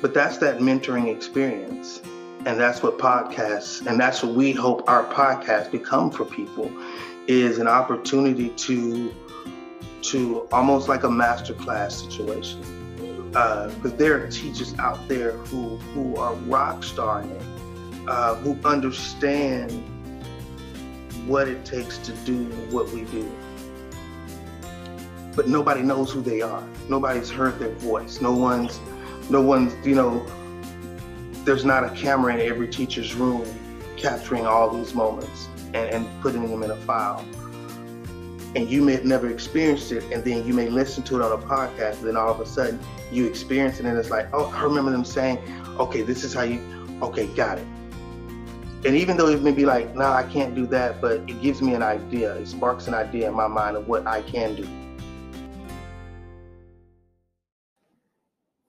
But that's that mentoring experience. And that's what podcasts, and that's what we hope our podcast become for people, is an opportunity to to almost like a masterclass situation. Because uh, there are teachers out there who who are rock starring uh, who understand what it takes to do what we do. But nobody knows who they are. Nobody's heard their voice. No one's, no one's, you know, there's not a camera in every teacher's room capturing all these moments and, and putting them in a file. And you may have never experienced it, and then you may listen to it on a podcast, and then all of a sudden you experience it, and it's like, oh, I remember them saying, okay, this is how you, okay, got it and even though it may be like, no, nah, I can't do that, but it gives me an idea. It sparks an idea in my mind of what I can do.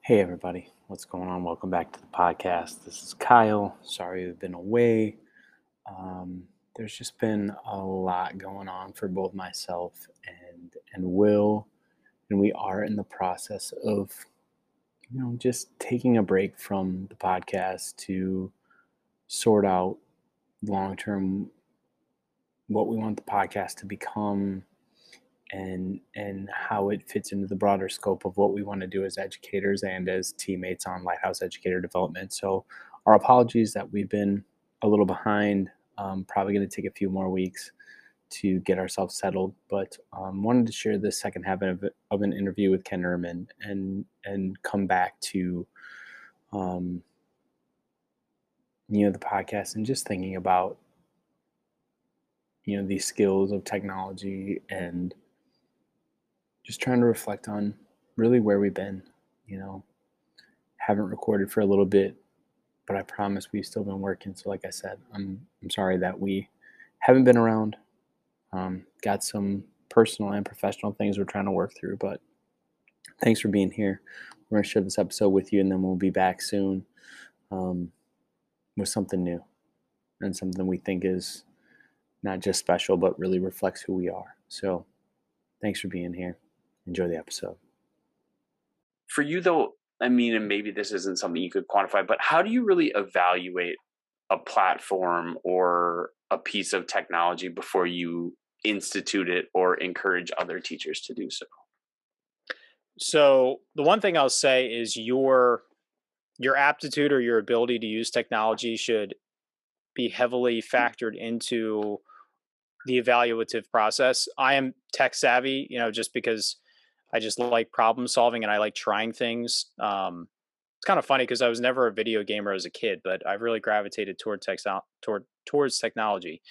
Hey, everybody. What's going on? Welcome back to the podcast. This is Kyle. Sorry we've been away. Um, there's just been a lot going on for both myself and and Will, and we are in the process of, you know, just taking a break from the podcast to sort out long term what we want the podcast to become and and how it fits into the broader scope of what we want to do as educators and as teammates on Lighthouse Educator Development. So our apologies that we've been a little behind. Um, probably going to take a few more weeks to get ourselves settled, but um, wanted to share the second half of, of an interview with Ken Ehrman and and come back to um, you know the podcast and just thinking about you know these skills of technology and just trying to reflect on really where we've been you know haven't recorded for a little bit but i promise we've still been working so like i said i'm i'm sorry that we haven't been around um, got some personal and professional things we're trying to work through but thanks for being here we're to share this episode with you and then we'll be back soon um, with something new and something we think is not just special, but really reflects who we are. So thanks for being here. Enjoy the episode. For you, though, I mean, and maybe this isn't something you could quantify, but how do you really evaluate a platform or a piece of technology before you institute it or encourage other teachers to do so? So, the one thing I'll say is your your aptitude or your ability to use technology should be heavily factored into the evaluative process. I am tech savvy, you know, just because I just like problem solving and I like trying things. Um, it's kind of funny because I was never a video gamer as a kid, but I've really gravitated toward tech toward towards technology.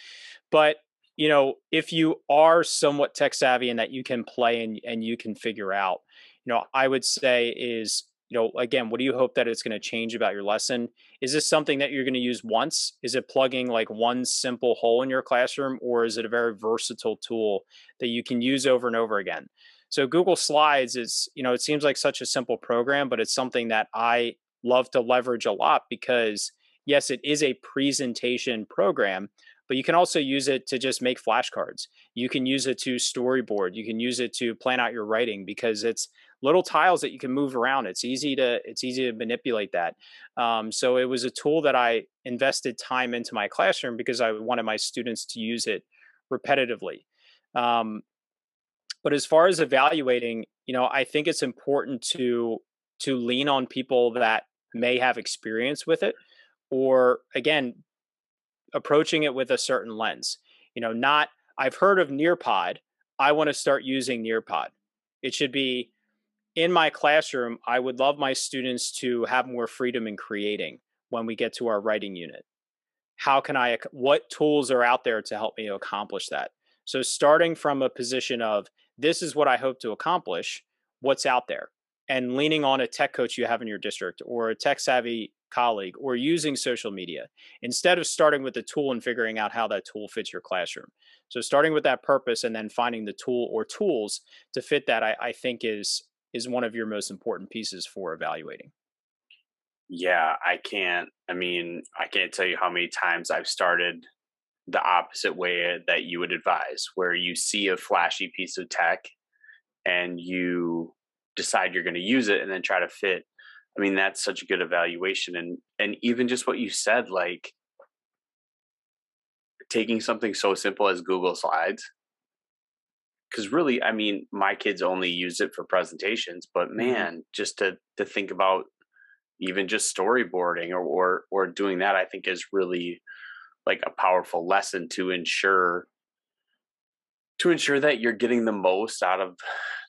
But you know, if you are somewhat tech savvy and that you can play and and you can figure out, you know, I would say is you know, again, what do you hope that it's going to change about your lesson? Is this something that you're going to use once? Is it plugging like one simple hole in your classroom, or is it a very versatile tool that you can use over and over again? So Google Slides is, you know, it seems like such a simple program, but it's something that I love to leverage a lot because yes, it is a presentation program, but you can also use it to just make flashcards. You can use it to storyboard. You can use it to plan out your writing because it's little tiles that you can move around. It's easy to it's easy to manipulate that. Um, so it was a tool that I invested time into my classroom because I wanted my students to use it repetitively. Um, but as far as evaluating, you know, I think it's important to to lean on people that may have experience with it, or again, approaching it with a certain lens. You know, not I've heard of Nearpod. I want to start using Nearpod. It should be in my classroom, I would love my students to have more freedom in creating when we get to our writing unit. How can I, what tools are out there to help me accomplish that? So, starting from a position of this is what I hope to accomplish, what's out there, and leaning on a tech coach you have in your district or a tech savvy colleague or using social media instead of starting with the tool and figuring out how that tool fits your classroom. So, starting with that purpose and then finding the tool or tools to fit that, I, I think is is one of your most important pieces for evaluating. Yeah, I can't. I mean, I can't tell you how many times I've started the opposite way that you would advise, where you see a flashy piece of tech and you decide you're going to use it and then try to fit I mean, that's such a good evaluation. And, and even just what you said, like taking something so simple as Google Slides, because really, I mean, my kids only use it for presentations, but mm-hmm. man, just to, to think about even just storyboarding or, or, or doing that, I think is really like a powerful lesson to ensure to ensure that you're getting the most out of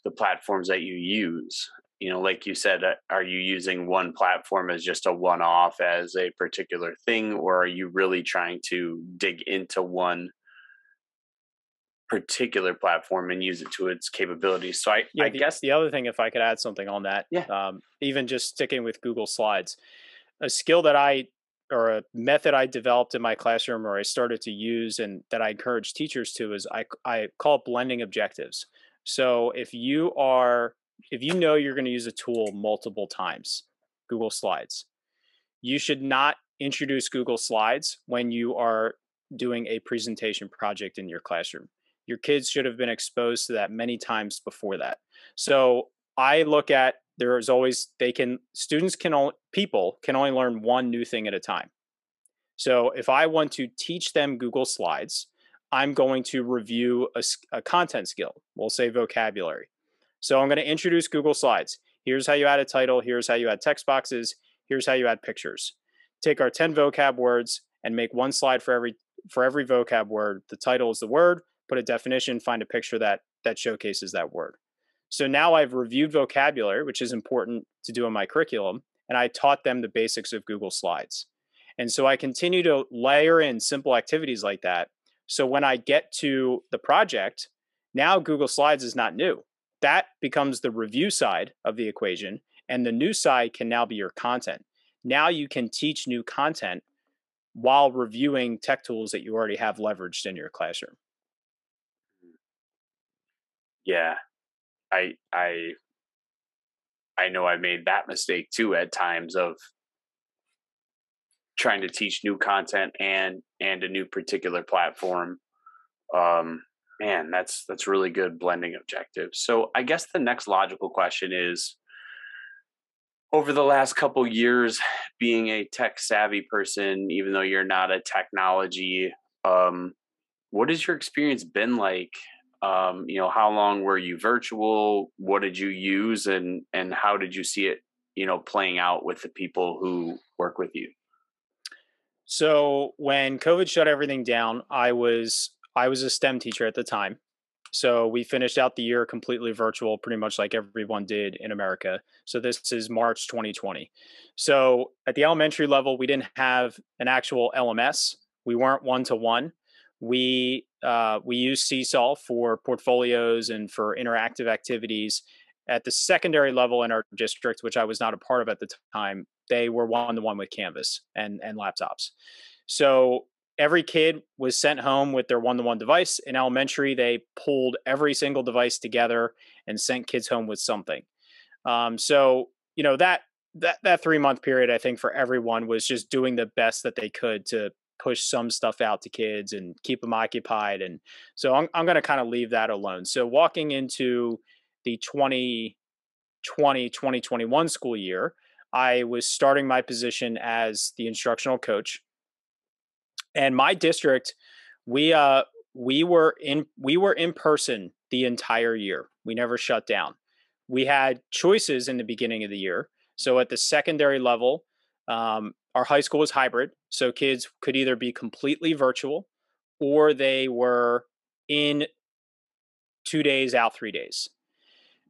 the platforms that you use you know like you said uh, are you using one platform as just a one off as a particular thing or are you really trying to dig into one particular platform and use it to its capabilities so i, yeah, I the, guess the other thing if i could add something on that yeah. Um, even just sticking with google slides a skill that i or a method i developed in my classroom or i started to use and that i encourage teachers to is i, I call blending objectives so if you are if you know you're going to use a tool multiple times, Google Slides, you should not introduce Google Slides when you are doing a presentation project in your classroom. Your kids should have been exposed to that many times before that. So I look at there is always they can students can only people can only learn one new thing at a time. So if I want to teach them Google Slides, I'm going to review a, a content skill. We'll say vocabulary. So I'm going to introduce Google Slides. Here's how you add a title. Here's how you add text boxes. Here's how you add pictures. Take our 10 vocab words and make one slide for every for every vocab word. The title is the word, put a definition, find a picture that that showcases that word. So now I've reviewed vocabulary, which is important to do in my curriculum, and I taught them the basics of Google Slides. And so I continue to layer in simple activities like that. So when I get to the project, now Google Slides is not new that becomes the review side of the equation and the new side can now be your content now you can teach new content while reviewing tech tools that you already have leveraged in your classroom yeah i i i know i made that mistake too at times of trying to teach new content and and a new particular platform um man, that's that's really good blending objectives. So I guess the next logical question is over the last couple years being a tech savvy person even though you're not a technology um what has your experience been like um you know how long were you virtual what did you use and and how did you see it you know playing out with the people who work with you so when covid shut everything down i was I was a STEM teacher at the time. So we finished out the year completely virtual, pretty much like everyone did in America. So this is March 2020. So at the elementary level, we didn't have an actual LMS. We weren't one to one. We uh, we use Seesaw for portfolios and for interactive activities. At the secondary level in our district, which I was not a part of at the time, they were one to one with Canvas and and laptops. So every kid was sent home with their one-to-one device in elementary they pulled every single device together and sent kids home with something um, so you know that that that three month period i think for everyone was just doing the best that they could to push some stuff out to kids and keep them occupied and so i'm, I'm going to kind of leave that alone. So walking into the 2020 2021 school year i was starting my position as the instructional coach. And my district we uh we were in we were in person the entire year. We never shut down. We had choices in the beginning of the year. So at the secondary level um, our high school was hybrid so kids could either be completely virtual or they were in two days out three days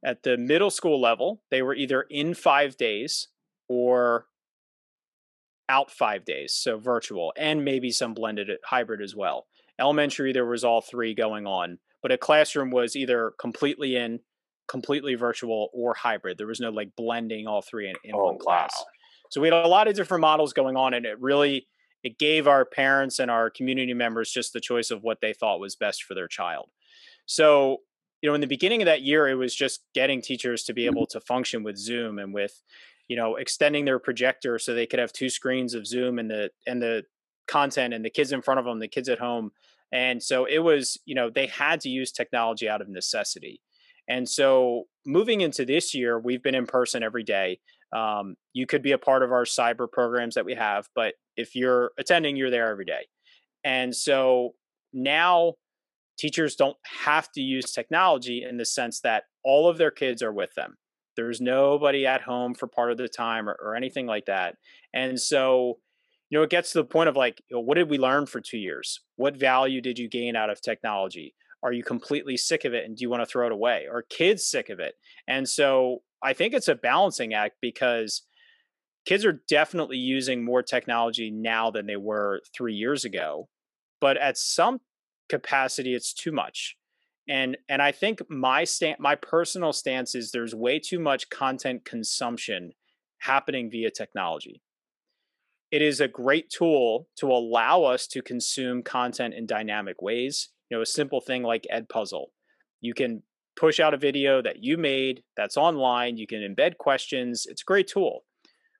at the middle school level they were either in five days or out five days, so virtual, and maybe some blended hybrid as well. Elementary, there was all three going on, but a classroom was either completely in, completely virtual, or hybrid. There was no like blending all three in, in oh, one class. Wow. So we had a lot of different models going on, and it really it gave our parents and our community members just the choice of what they thought was best for their child. So you know, in the beginning of that year, it was just getting teachers to be mm-hmm. able to function with Zoom and with you know extending their projector so they could have two screens of zoom and the and the content and the kids in front of them the kids at home. And so it was you know they had to use technology out of necessity And so moving into this year, we've been in person every day. Um, you could be a part of our cyber programs that we have, but if you're attending, you're there every day. And so now teachers don't have to use technology in the sense that all of their kids are with them. There's nobody at home for part of the time or, or anything like that. And so, you know, it gets to the point of like, you know, what did we learn for two years? What value did you gain out of technology? Are you completely sick of it and do you want to throw it away? Are kids sick of it? And so I think it's a balancing act because kids are definitely using more technology now than they were three years ago. But at some capacity, it's too much. And and I think my stand my personal stance is there's way too much content consumption happening via technology. It is a great tool to allow us to consume content in dynamic ways. You know, a simple thing like Edpuzzle. You can push out a video that you made that's online, you can embed questions. It's a great tool.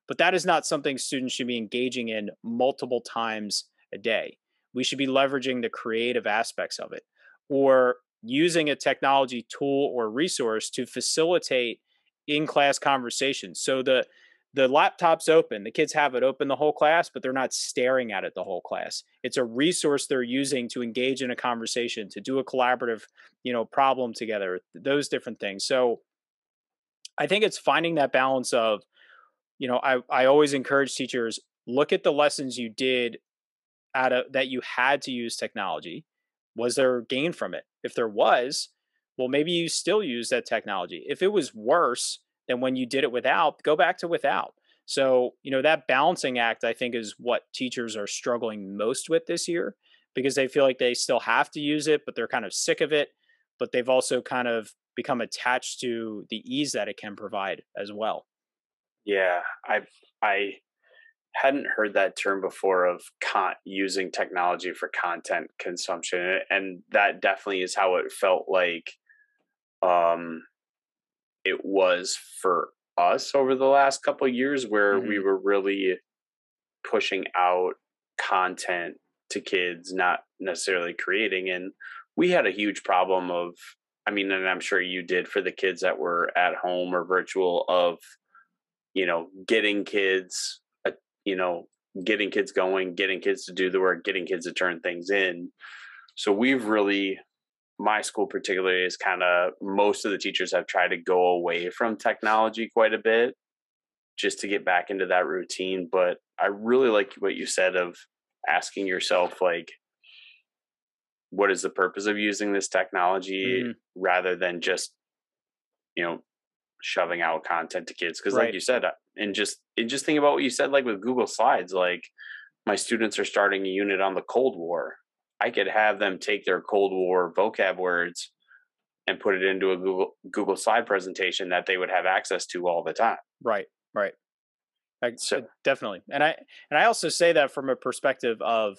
But that is not something students should be engaging in multiple times a day. We should be leveraging the creative aspects of it or using a technology tool or resource to facilitate in-class conversations. So the the laptop's open, the kids have it open the whole class, but they're not staring at it the whole class. It's a resource they're using to engage in a conversation, to do a collaborative, you know, problem together, those different things. So I think it's finding that balance of, you know, I, I always encourage teachers, look at the lessons you did out of that you had to use technology. Was there gain from it? If there was, well, maybe you still use that technology. If it was worse than when you did it without, go back to without. So, you know, that balancing act, I think, is what teachers are struggling most with this year because they feel like they still have to use it, but they're kind of sick of it. But they've also kind of become attached to the ease that it can provide as well. Yeah, I I hadn't heard that term before of con- using technology for content consumption and that definitely is how it felt like um it was for us over the last couple years where mm-hmm. we were really pushing out content to kids not necessarily creating and we had a huge problem of i mean and i'm sure you did for the kids that were at home or virtual of you know getting kids you know, getting kids going, getting kids to do the work, getting kids to turn things in. So we've really, my school particularly is kind of most of the teachers have tried to go away from technology quite a bit just to get back into that routine. But I really like what you said of asking yourself, like, what is the purpose of using this technology mm-hmm. rather than just, you know, shoving out content to kids because right. like you said uh, and just and just think about what you said like with google slides like my students are starting a unit on the cold war i could have them take their cold war vocab words and put it into a google google slide presentation that they would have access to all the time. Right right. I, so, definitely. And i and i also say that from a perspective of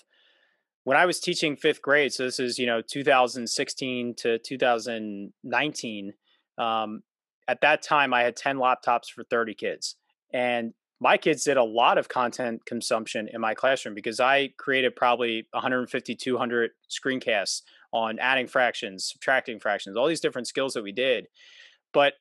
when i was teaching fifth grade so this is you know 2016 to 2019 um, at that time I had 10 laptops for 30 kids. And my kids did a lot of content consumption in my classroom because I created probably 150, 200 screencasts on adding fractions, subtracting fractions, all these different skills that we did. But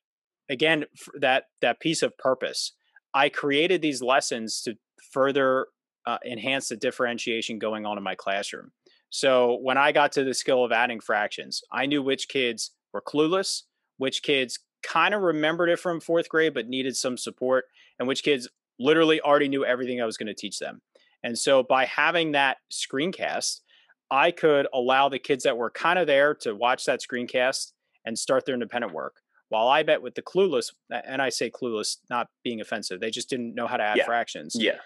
again, that that piece of purpose, I created these lessons to further uh, enhance the differentiation going on in my classroom. So when I got to the skill of adding fractions, I knew which kids were clueless, which kids kind of remembered it from fourth grade, but needed some support, and which kids literally already knew everything I was going to teach them. And so by having that screencast, I could allow the kids that were kind of there to watch that screencast and start their independent work. While I bet with the clueless, and I say clueless, not being offensive, they just didn't know how to add yeah. fractions. Yeah.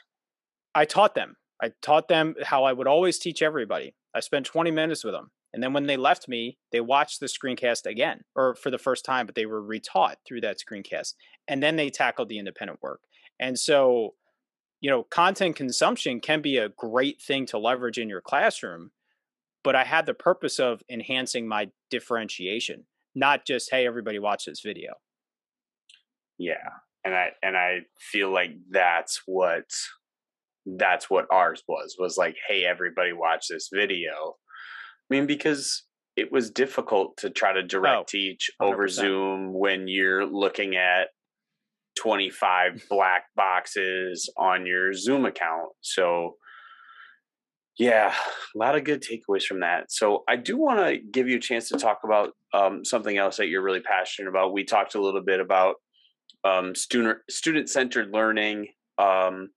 I taught them. I taught them how I would always teach everybody. I spent 20 minutes with them. And then when they left me, they watched the screencast again, or for the first time, but they were retaught through that screencast. And then they tackled the independent work. And so, you know, content consumption can be a great thing to leverage in your classroom, but I had the purpose of enhancing my differentiation, not just, hey, everybody watch this video. Yeah. And I and I feel like that's what that's what ours was was like hey everybody watch this video I mean, because it was difficult to try to oh, direct Oh, teach over 100%. Zoom when you're looking at 25 black boxes on your Zoom account. So, yeah, a lot of good takeaways from that. So, I do want to give you a chance to talk about um, something else that you're really passionate about. We talked a little bit about um, student student centered learning. Um,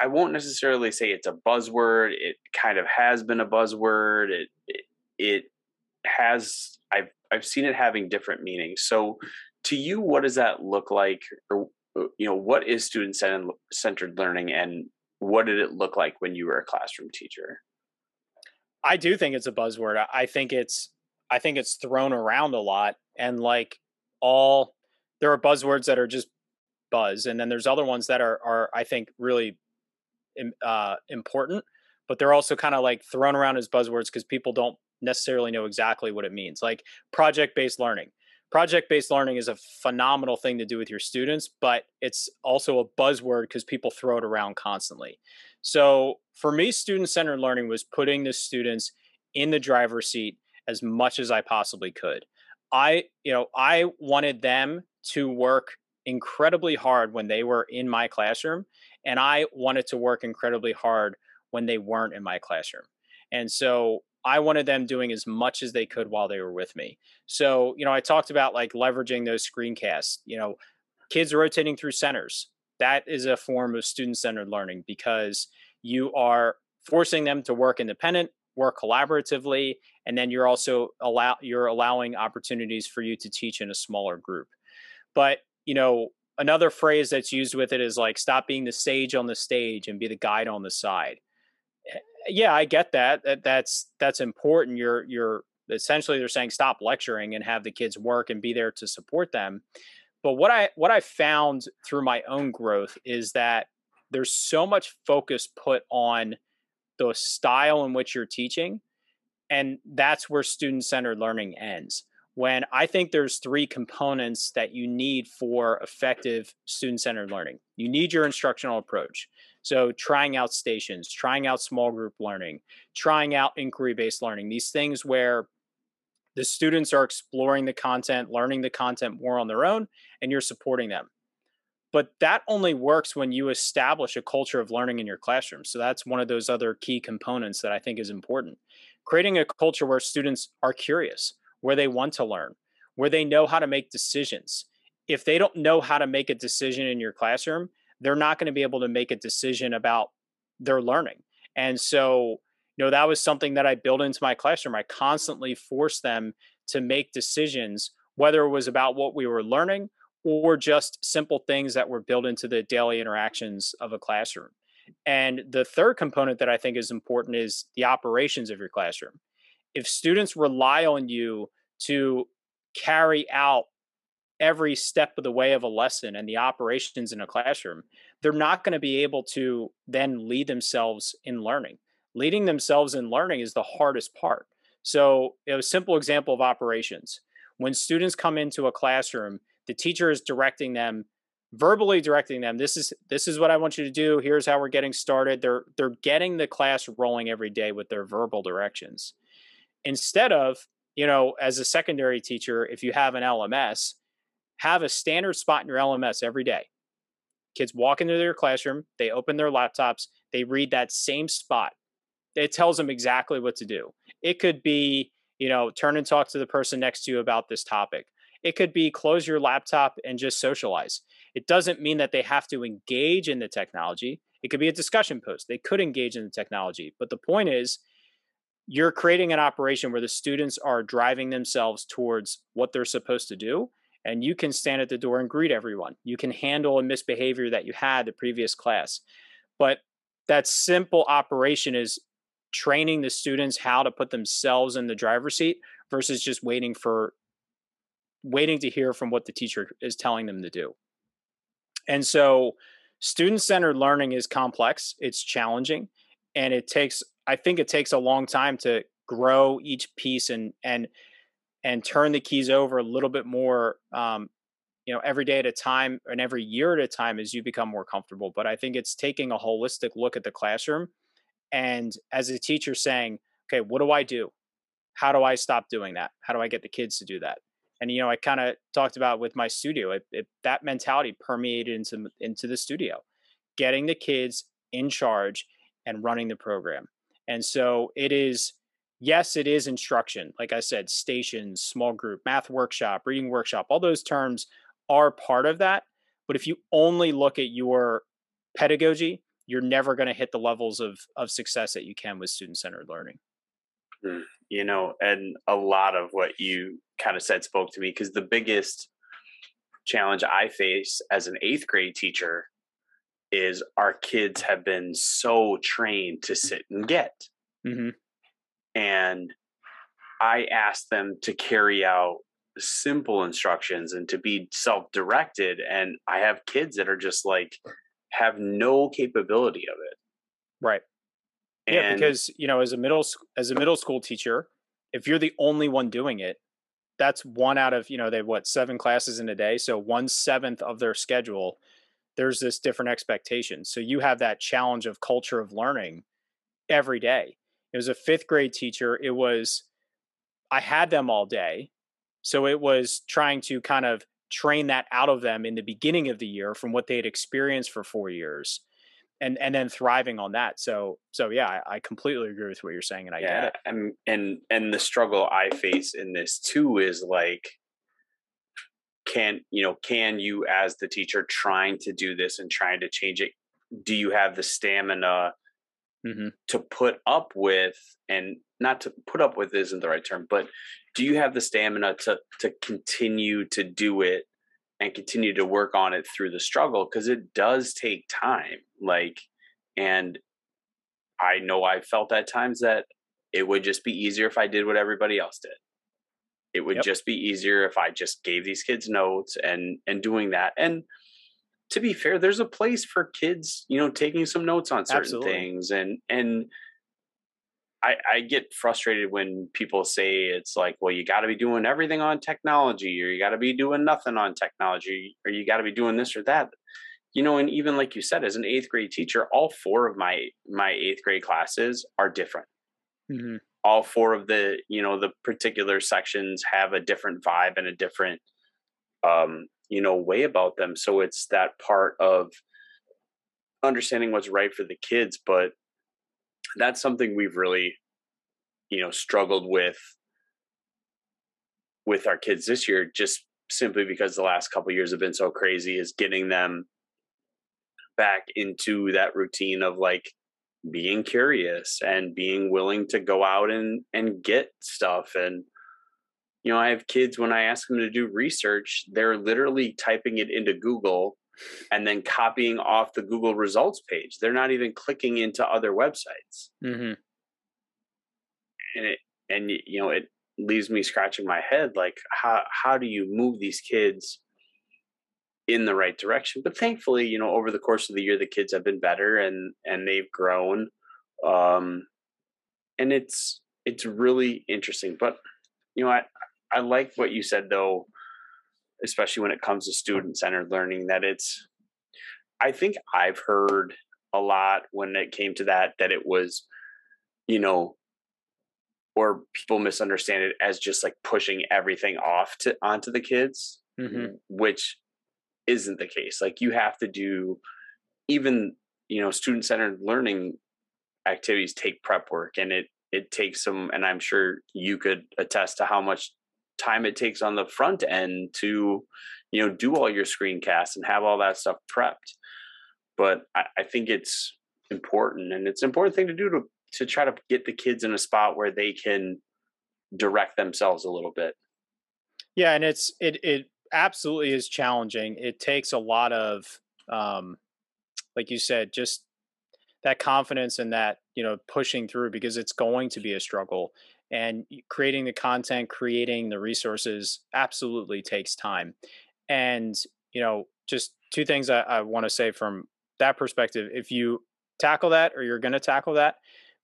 I won't necessarily say it's a buzzword. It kind of has been a buzzword. It it, it has I've I've seen it having different meanings. So to you, what does that look like, or uh, you know, what is student centered learning, and what did it look like when you were a classroom teacher? I do think it's a buzzword. I- think it's I think it's thrown around a lot and like all there are buzzwords that are just buzz and then there's other ones that are are I think really uh important but they're also kind of like thrown around as buzzwords because people don't necessarily know exactly what it means. Like project based learning. Project based learning is a phenomenal thing to do with your students, but it's also a buzzword because people throw it around constantly. So for me, student centered learning was putting the students in the driver's seat as much as I possibly could. I, you know, I wanted them to work incredibly hard when they were in my classroom, and I wanted to work incredibly hard when they weren't in my classroom. And so I wanted them doing as much as they could while they were with me. So, you know, I talked about like leveraging those screencasts, you know, kids rotating through centers. That is a form of student centered learning because you are forcing them to work independent, work collaboratively, and then you're also allow you're allowing opportunities for you to teach in a smaller group. But, you know, another phrase that's used with it is like stop being the sage on the stage and be the guide on the side yeah, I get that. that that's that's important. You're you're essentially they're saying stop lecturing and have the kids work and be there to support them. But what I what I found through my own growth is that there's so much focus put on the style in which you're teaching and that's where student centered learning ends when i think there's three components that you need for effective student centered learning you need your instructional approach so, trying out stations, trying out small group learning, trying out inquiry based learning, these things where the students are exploring the content, learning the content more on their own, and you're supporting them. But that only works when you establish a culture of learning in your classroom. So, that's one of those other key components that I think is important. Creating a culture where students are curious, where they want to learn, where they know how to make decisions. If they don't know how to make a decision in your classroom, they're not going to be able to make a decision about their learning. And so, you know, that was something that I built into my classroom. I constantly forced them to make decisions, whether it was about what we were learning or just simple things that were built into the daily interactions of a classroom. And the third component that I think is important is the operations of your classroom. If students rely on you to carry out every step of the way of a lesson and the operations in a classroom, they're not going to be able to then lead themselves in learning. Leading themselves in learning is the hardest part. So, a simple example of operations. When students come into a classroom, the teacher is directing them verbally directing them this is this is what i want you to do here's how we're getting started they're they're getting the class rolling every day with their verbal directions instead of you know as a secondary teacher if you have an lms have a standard spot in your LMS every day. Kids walk into their classroom, they open their laptops, they read that same spot. It tells them exactly what to do. It could be, you know, turn and talk to the person next to you about this topic. It could be close your laptop and just socialize. It doesn't mean that they have to engage in the technology. It could be a discussion post. They could engage in the technology. But the point is, you're creating an operation where the students are driving themselves towards what they're supposed to do and you can stand at the door and greet everyone. You can handle a misbehavior that you had the previous class. But that simple operation is training the students how to put themselves in the driver's seat versus just waiting for waiting to hear from what the teacher is telling them to do. And so student centered learning is complex, it's challenging, and it takes I think it takes a long time to grow each piece and and and turn the keys over a little bit more um, you know every day at a time and every year at a time as you become more comfortable but i think it's taking a holistic look at the classroom and as a teacher saying okay what do i do how do I stop doing that? How do I get the kids to do that? And you know, I kind of talked about with my studio, it, it, that mentality permeated into into the studio, getting the kids in charge and running the program. And so it is, yes, it is instruction. Like I said, stations, small group, math workshop, reading workshop, all those terms are part of that. But if you only look at your pedagogy, you're never going to hit the levels of of success that you can with student centered learning. Hmm you know, and a lot of what you kind of said spoke to me because the biggest challenge I face as an eighth grade teacher is our kids have been so trained to sit and get. Mm-hmm. And I ask them to carry out simple instructions and to be self directed. And I have kids that are just like, have no capability of it. Right. And yeah, because you know, as a middle as a middle school teacher, if you're the only one doing it, that's one out of you know they have what seven classes in a day, so one seventh of their schedule. There's this different expectation, so you have that challenge of culture of learning every day. It was a fifth grade teacher. It was I had them all day, so it was trying to kind of train that out of them in the beginning of the year from what they had experienced for four years and and then thriving on that so so yeah i, I completely agree with what you're saying and i yeah, get it and and and the struggle i face in this too is like can you know can you as the teacher trying to do this and trying to change it do you have the stamina mm-hmm. to put up with and not to put up with isn't the right term but do you have the stamina to to continue to do it and continue to work on it through the struggle because it does take time like and i know i felt at times that it would just be easier if i did what everybody else did it would yep. just be easier if i just gave these kids notes and and doing that and to be fair there's a place for kids you know taking some notes on certain Absolutely. things and and I, I get frustrated when people say it's like, well, you got to be doing everything on technology, or you got to be doing nothing on technology, or you got to be doing this or that. You know, and even like you said, as an eighth grade teacher, all four of my my eighth grade classes are different. Mm-hmm. All four of the you know the particular sections have a different vibe and a different um, you know way about them. So it's that part of understanding what's right for the kids, but that's something we've really you know struggled with with our kids this year just simply because the last couple years have been so crazy is getting them back into that routine of like being curious and being willing to go out and and get stuff and you know i have kids when i ask them to do research they're literally typing it into google and then copying off the Google results page. They're not even clicking into other websites. Mm-hmm. And it, and you know, it leaves me scratching my head like, how, how do you move these kids in the right direction? But thankfully, you know, over the course of the year, the kids have been better and, and they've grown. Um, and it's, it's really interesting, but you know, I, I like what you said though especially when it comes to student centered learning, that it's, I think I've heard a lot when it came to that, that it was, you know, or people misunderstand it as just like pushing everything off to onto the kids, mm-hmm. which isn't the case. Like you have to do even, you know, student centered learning activities take prep work and it it takes some and I'm sure you could attest to how much time it takes on the front end to you know do all your screencasts and have all that stuff prepped. But I, I think it's important and it's an important thing to do to to try to get the kids in a spot where they can direct themselves a little bit. Yeah and it's it it absolutely is challenging. It takes a lot of um like you said just that confidence and that you know pushing through because it's going to be a struggle and creating the content creating the resources absolutely takes time. And you know just two things i, I want to say from that perspective if you tackle that or you're going to tackle that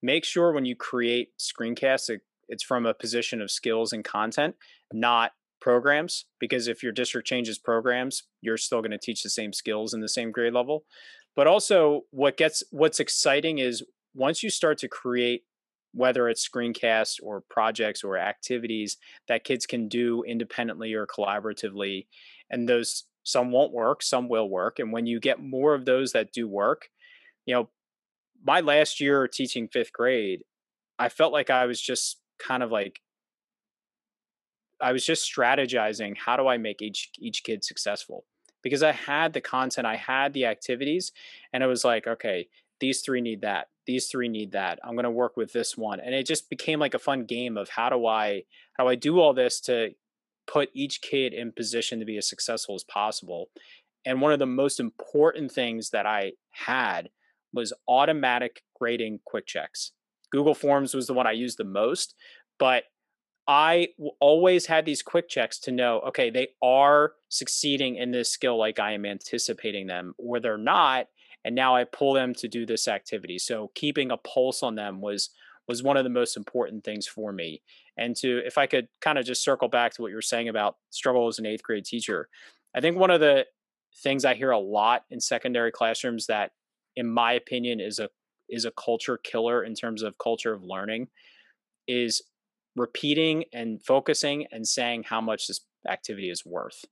make sure when you create screencasts it, it's from a position of skills and content not programs because if your district changes programs you're still going to teach the same skills in the same grade level. But also what gets what's exciting is once you start to create whether it's screencasts or projects or activities that kids can do independently or collaboratively. And those some won't work, some will work. And when you get more of those that do work, you know, my last year teaching fifth grade, I felt like I was just kind of like I was just strategizing how do I make each each kid successful because I had the content, I had the activities, and it was like, okay, these three need that, these three need that. I'm going to work with this one, and it just became like a fun game of how do I how do I do all this to put each kid in position to be as successful as possible. And one of the most important things that I had was automatic grading quick checks. Google Forms was the one I used the most, but I always had these quick checks to know, okay, they are succeeding in this skill like I am anticipating them, or they're not, and now I pull them to do this activity. So keeping a pulse on them was was one of the most important things for me. And to if I could kind of just circle back to what you were saying about struggle as an eighth grade teacher, I think one of the things I hear a lot in secondary classrooms that, in my opinion, is a is a culture killer in terms of culture of learning is repeating and focusing and saying how much this activity is worth.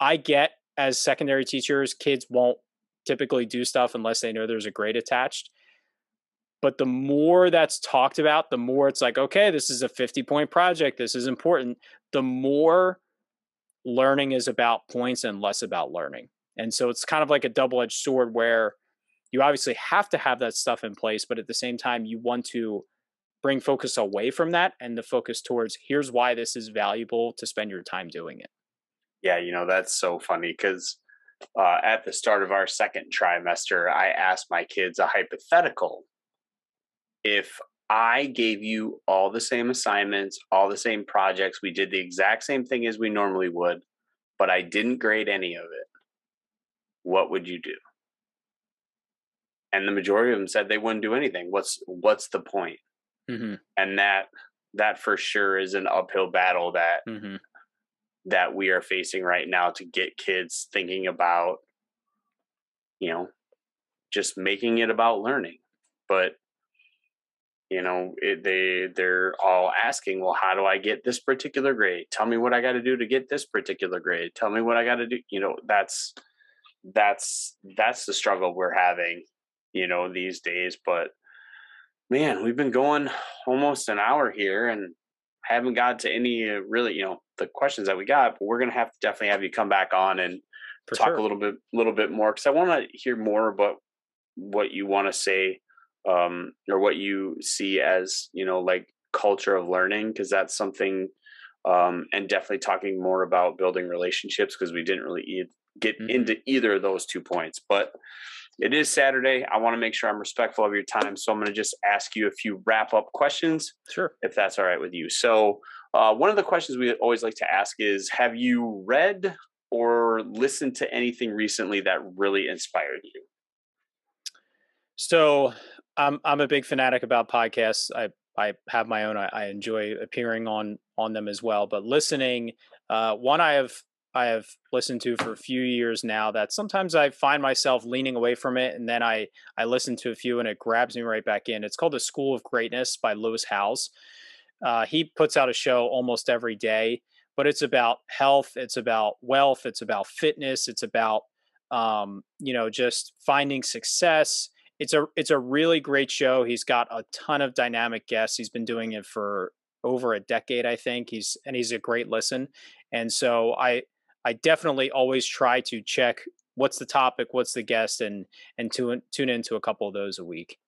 I get as secondary teachers, kids won't typically do stuff unless they know there's a grade attached. But the more that's talked about, the more it's like, okay, this is a 50 point project. This is important. The more learning is about points and less about learning. And so it's kind of like a double edged sword where you obviously have to have that stuff in place, but at the same time, you want to bring focus away from that and the focus towards here's why this is valuable to spend your time doing it. Yeah, you know, that's so funny because uh, at the start of our second trimester, I asked my kids a hypothetical. If I gave you all the same assignments, all the same projects, we did the exact same thing as we normally would, but I didn't grade any of it, what would you do? And the majority of them said they wouldn't do anything. What's what's the point? mm-hmm. and that that for sure is an uphill battle that mm-hmm. That we are facing right now to get kids thinking about you know just making it about learning. But you know it, they they're all asking well how do i get this particular grade? Tell me what i got to do to get this particular grade. Tell me what i got to do you know that's that's that's the struggle we're having you know these days. But man, we've been going almost an hour here and haven't got to any uh, really, you know, the questions that we got. But we're gonna have to definitely have you come back on and For talk sure. a little bit, little bit more because I want to hear more about what you want to say um, or what you see as, you know, like culture of learning because that's something. Um, and definitely talking more about building relationships because we didn't really e- get mm-hmm. into either of those two points, but it is Saturday. I want to make sure I'm respectful of your time. So I'm going to just ask you a few wrap up questions. Sure. If that's all right with you. So, uh, one of the questions we always like to ask is Have you read or listened to anything recently that really inspired you? So, I'm, I'm a big fanatic about podcasts. I, I have my own. I, I enjoy appearing on on them as well. But listening, uh, one I have I have listened to for a few years now that sometimes I find myself leaning away from it and then I I listen to a few and it grabs me right back in. It's called The School of Greatness by Lewis Howes. Uh, he puts out a show almost every day, but it's about health, it's about wealth, it's about fitness, it's about um, you know just finding success. It's a it's a really great show. He's got a ton of dynamic guests. He's been doing it for over a decade, I think. He's and he's a great listen. And so I I definitely always try to check what's the topic, what's the guest, and and tune tune into a couple of those a week.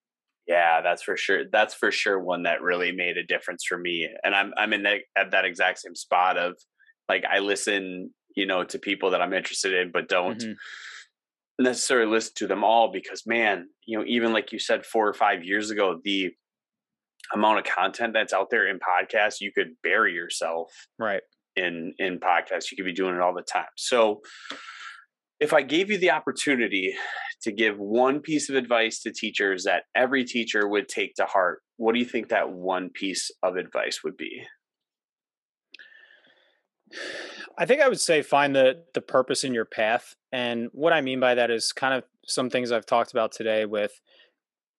Yeah, that's for sure. That's for sure one that really made a difference for me. And I'm I'm in that at that exact same spot of like I listen, you know, to people that I'm interested in, but don't mm-hmm. necessarily listen to them all because man, you know, even like you said four or five years ago, the amount of content that's out there in podcasts, you could bury yourself. Right in in podcasts. You could be doing it all the time. So if I gave you the opportunity to give one piece of advice to teachers that every teacher would take to heart, what do you think that one piece of advice would be? I think I would say find the the purpose in your path. And what I mean by that is kind of some things I've talked about today with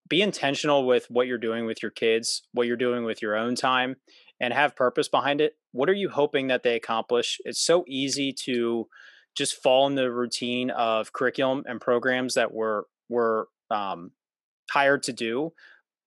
be intentional with what you're doing with your kids, what you're doing with your own time, and have purpose behind it. What are you hoping that they accomplish? It's so easy to just fall in the routine of curriculum and programs that we're we're um, hired to do.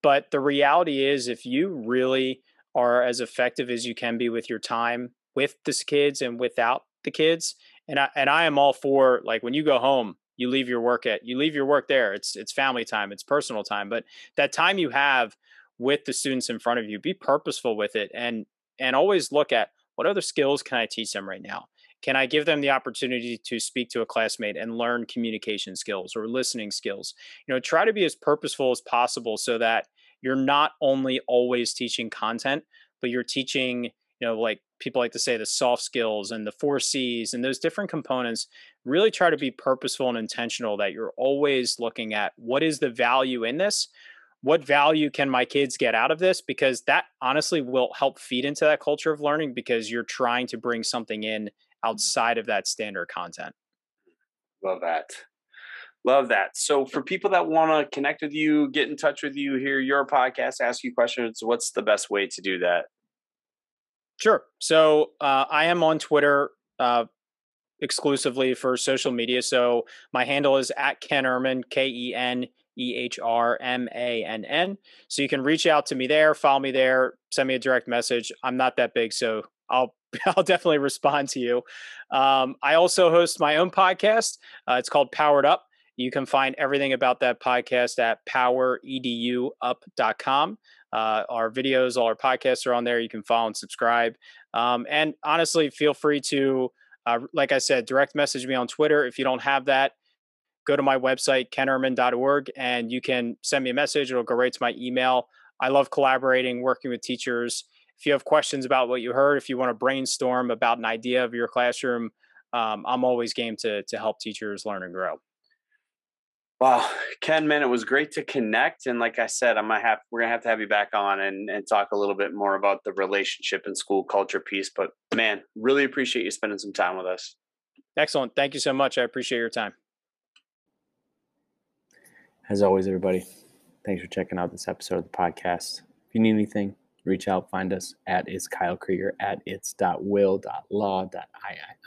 But the reality is, if you really are as effective as you can be with your time with the kids and without the kids, and I and I am all for like when you go home, you leave your work at you leave your work there. It's it's family time, it's personal time, but that time you have with the students in front of you, be purposeful with it, and and always look at what other skills can I teach them right now can I give them the opportunity to speak to a classmate and learn communication skills or listening skills? You know, try to be as purposeful as possible so that you're not only always teaching content, but you're teaching, you know, like people like to say the soft skills and the four C's and those different components. Really try to be purposeful and intentional that you're always looking at what is the value in this? What value can my kids get out of this? Because that honestly will help feed into that culture of learning because you're trying to bring something in outside of that standard content. Love that. Love that. So, for people that want to connect with you, get in touch with you, hear your podcast, ask you questions, what's the best way to do that? Sure. So, uh, I am on Twitter uh, exclusively for social media. So, my handle is at Ken Ehrmann, K E H R M A N N. So, you can reach out to me there, follow me there, send me a direct message. I'm not that big, so I'll I'll definitely respond to you. Um, I also host my own podcast. Uh, it's called Powered Up. You can find everything about that podcast at powereduup.com. Uh, our videos, all our podcasts are on there. You can follow and subscribe. Um, and honestly, feel free to, uh, like I said, direct message me on Twitter. If you don't have that, go to my website, kenehrmann.org, and you can send me a message. It'll go right to my email. I love collaborating, working with teachers if you have questions about what you heard, if you want to brainstorm about an idea of your classroom, um, I'm always game to to help teachers learn and grow. Wow, Ken, man, it was great to connect. And like I said, I'm gonna have we're gonna have to have you back on and, and talk a little bit more about the relationship and school culture piece. But man, really appreciate you spending some time with us. Excellent. Thank you so much. I appreciate your time. As always, everybody, thanks for checking out this episode of the podcast. If you need anything, reach out, find us at it's Kyle Krieger at it's will law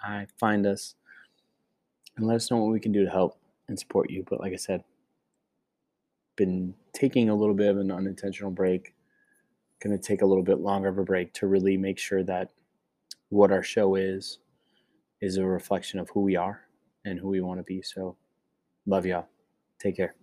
I. Find us and let us know what we can do to help and support you. But like I said, been taking a little bit of an unintentional break. Going to take a little bit longer of a break to really make sure that what our show is is a reflection of who we are and who we want to be. So, love y'all. Take care.